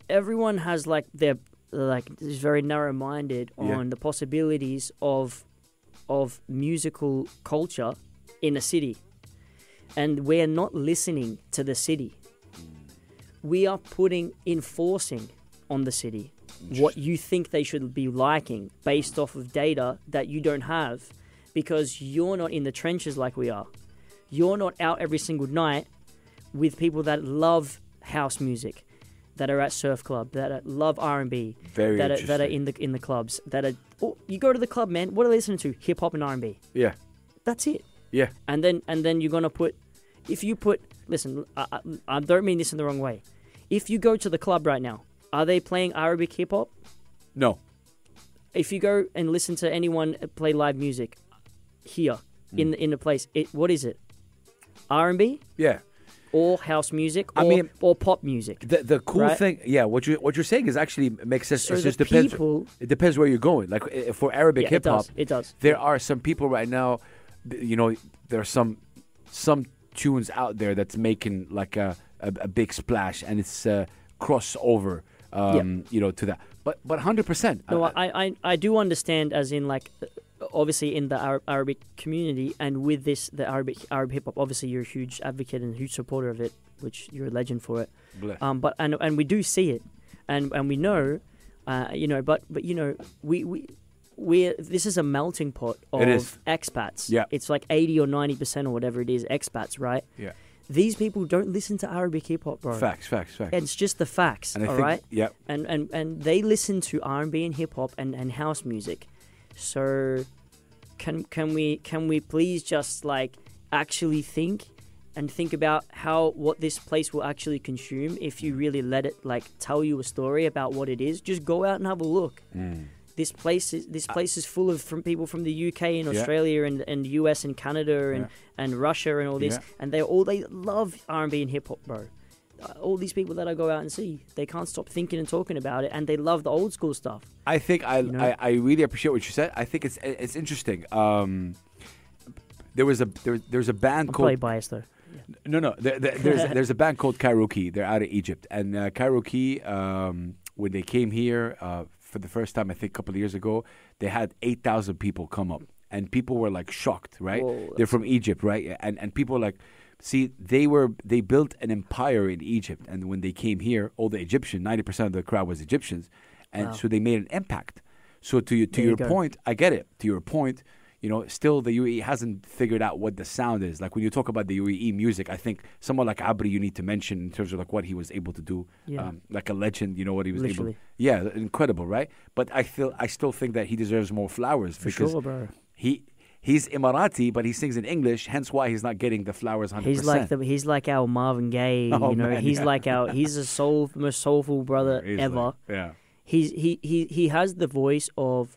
everyone has like their like is very narrow minded Yeah. on the possibilities of of musical culture in a city. And we're not listening to the city. We are putting enforcing on the city what you think they should be liking based off of data that you don't have because you're not in the trenches like we are. You're not out every single night with people that love house music, that are at surf club, that are, love R and B, that are, that are in the in the clubs, that are. Oh, you go to the club, man. What are they listening to? Hip hop and R and B. yeah, That's it. yeah, And then and then you're gonna put, if you put, listen, I, I, I don't mean this in the wrong way. If you go to the club right now, are they playing Arabic hip hop? no, If you go and listen to anyone play live music here Hmm. in the, in the place, it what is it? R and B yeah. or house music or, I mean- or pop music. The the cool Right? thing, yeah, what you what you're saying is actually makes sense. So it just depends. people- it depends where you're going. Like uh, for Arabic Yeah, hip hop. It does. there are some people right now. You know, there are some some tunes out there that's making like a a, a big splash and it's uh, crossover. Um, You know, to that, but but hundred percent. No, I, I, I do understand, as in like, uh, obviously in the Arab, Arabic community, and with this, the Arabic Arab hip hop. Obviously, you're a huge advocate and a huge supporter of it, which you're a legend for it. Um, but and and we do see it, and and we know, uh, you know, but but you know, we we. we this is a melting pot of expats. Yeah. It's like 80 or 90% or whatever it is, expats, right? Yeah. These people don't listen to Arabic hip hop, bro. Facts, facts, facts. It's just the facts, and all think, right? yeah, and and and they listen to R&B and hip hop and, and house music. So can can we can we please just like actually think and think about how what this place will actually consume if you really let it like tell you a story about what it is. Just go out and have a look. Mm. This place is this place is full of from people from the UK and Yeah. Australia and, and US and Canada and, and Russia and all this Yeah. and they all they love R&B and hip hop, bro uh, all these people that I go out and see, they can't stop thinking and talking about it, and they love the old school stuff. I think I, know? I I really appreciate what you said. I think it's it's interesting. Um, there was a there, there's a band I'm called biased though. No, no. There, there, [laughs] there's there's a band called Cairokee. They're out of Egypt, and uh, Cairokee, um, when they came here uh, for the first time, I think a couple of years ago, they had eight thousand people come up, and people were like shocked, right? Whoa, They're from Egypt, right? And and people were like, see, they were they built an empire in Egypt, and when they came here, all the Egyptian, ninety percent of the crowd was Egyptians, and Wow. so they made an impact. So to you, to There your go. point, I get it. To your point, you know, still the UAE hasn't figured out what the sound is. Like when you talk about the UAE music, I think someone like Abri you need to mention in terms of like what he was able to do. Yeah. Um, like a legend, you know what he was Literally. able. Yeah, incredible, right? But I feel I still think that he deserves more flowers For because sure, he he's Emirati, but he sings in English. Hence why he's not getting the flowers. 100%. He's like the he's like our Marvin Gaye. [laughs] Oh, you know, man, he's yeah. like our he's the soul most soulful brother [laughs] He's ever. yeah. He's he he he has the voice of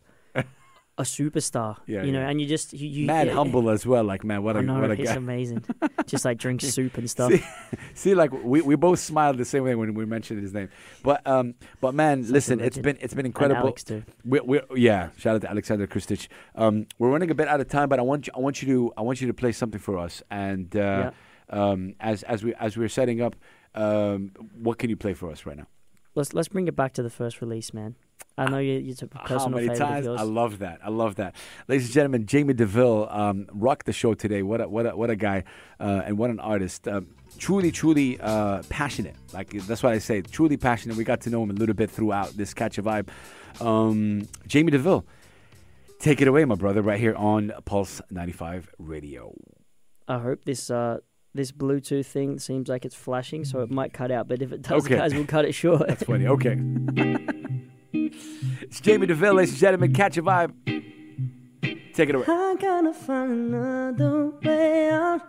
a superstar. Yeah, you know, yeah. and you just you, you Mad yeah, humble as well. Like man, what a I know what a he's guy. amazing. just like drink [laughs] soup and stuff. See, [laughs] see, like we, we both smiled the same way when we mentioned his name. But um, but man, Such listen, it's been it's been And incredible. Alex too. We're, we're, yeah, shout out to Alexander Kristich. Um, we're running a bit out of time, but I want you, I want you to I want you to play something for us. And uh, um, as as we as we're setting up, um, what can you play for us right now? Let's let's bring it back to the first release, man. I know you it's a How personal many favorite times? of yours. I love that. I love that. Ladies and gentlemen, Jaymie Deville um, rocked the show today. What a what a what a guy, uh, and what an artist. Um, truly, truly uh, passionate. Like that's what I say. Truly passionate. We got to know him a little bit throughout this catch a vibe. Um, Jaymie Deville, take it away, my brother, right here on Pulse ninety five Radio. I hope this uh this Bluetooth thing seems like it's flashing, so it might cut out. But if it does, Okay. guys, we'll cut it short. That's funny. Okay. [laughs] it's Jaymie Deville, ladies and gentlemen. Catch a vibe. Take it away. I gotta find another way out.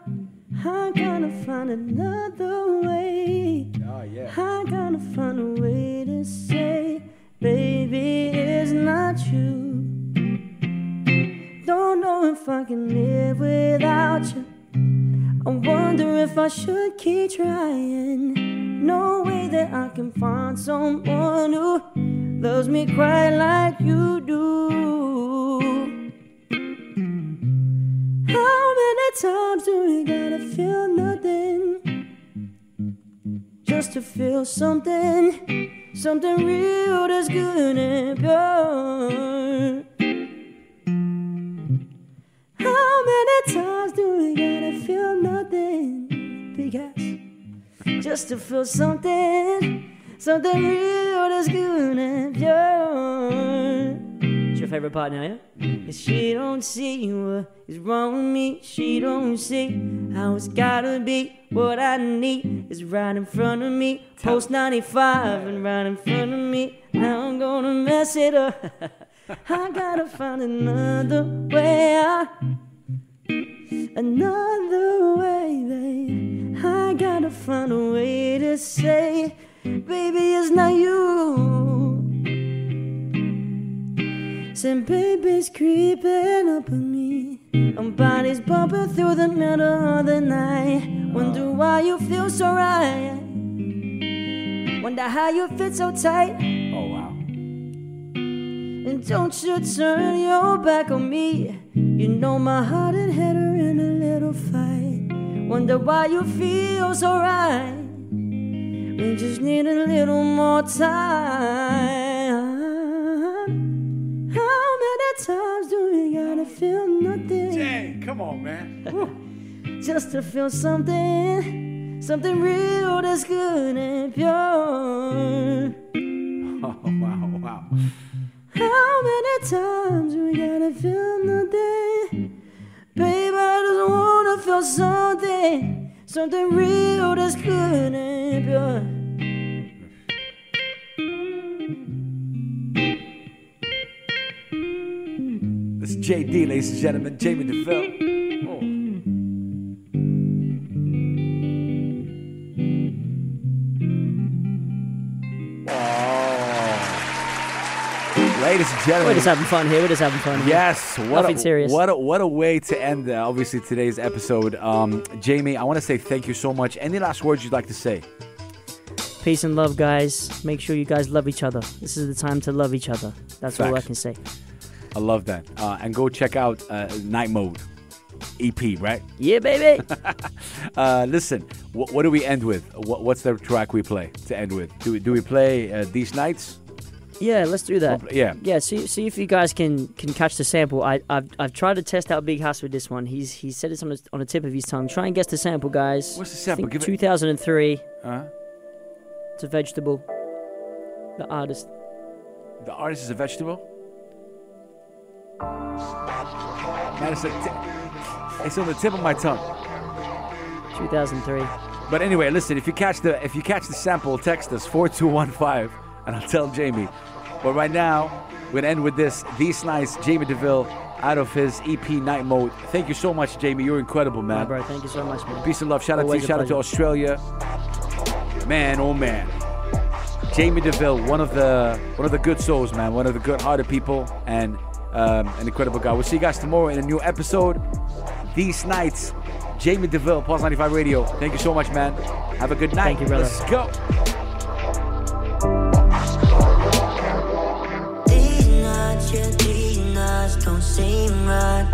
I gotta find another way. Oh yeah. I gotta find a way to say, baby, it's not you. Don't know if I can live without you. I wonder if I should keep trying. No way that I can find someone who loves me quite like you do. How many times do we gotta feel nothing? Just to feel something, something real that's good and pure. How many times do we gotta feel nothing? Because. Just to feel something, something real that's good and pure. It's your favorite part now, yeah? Mm. Cause she don't see you, what is wrong with me. She don't see how it's gotta be. What I need is right in front of me. Post 95 and right in front of me. Now I'm gonna mess it up. [laughs] I gotta find another way. Another way, babe. I gotta find a way to say, baby, it's not you. Said, baby's creeping up on me. And bodies bumping through the middle of the night. Wonder why you feel so right. Wonder how you fit so tight. And don't you turn your back on me. You know my heart and head are in a little fight. Wonder why you feel so right. We just need a little more time. How many times do we gotta feel nothing? Dang, come on, man. Just to feel something, something real that's good and pure. [laughs] Oh, wow, wow. How many times we gotta feel nothing? Babe, I just wanna feel something, something real that's good and pure. JD, ladies and gentlemen, Jaymie Deville. Oh. Ladies and gentlemen, We're just having fun here. We're just having fun. Here. Yes, what Nothing a, serious. What a, what a way to end uh, obviously today's episode. Um, Jaymie, I want to say thank you so much. Any last words you'd like to say? Peace and love, guys. Make sure you guys love each other. This is the time to love each other. That's all I can say. I love that. Uh, and go check out uh, Night Mode EP, right? Yeah, baby. [laughs] Uh, listen, wh- what do we end with? Wh- what's the track we play to end with? Do we, do we play uh, These Nights? Yeah, let's do that. Well, yeah. Yeah, see, see if you guys can can catch the sample. I, I've I've tried to test out Big Hass with this one. He's he said it's on the, on the tip of his tongue. Try and guess the sample, guys. What's the sample? Give it- 2003. Uh, It's a vegetable. The artist. the artist is a vegetable? Man, it's, a it's on the tip of my tongue. 2003. But anyway, listen, if you catch the if you catch the sample, text us 4215 and I'll tell Jaymie. But right now, we're gonna end with this. These nights, Jaymie Deville out of his EP Night Mode. Thank you so much, Jaymie. You're incredible, man. bro, thank you so much, man. Peace and love. Shout out to you. Shout out to. Australia. Man, oh man. Jaymie Deville, one of the one of the good souls, man. One of the good-hearted people, and um, an incredible guy. We'll see you guys tomorrow in a new episode. These nights, Jaymie Deville, Pulse 95 Radio. Thank you so much, man. Have a good night. Thank you, brother. Let's go. These nights don't seem right.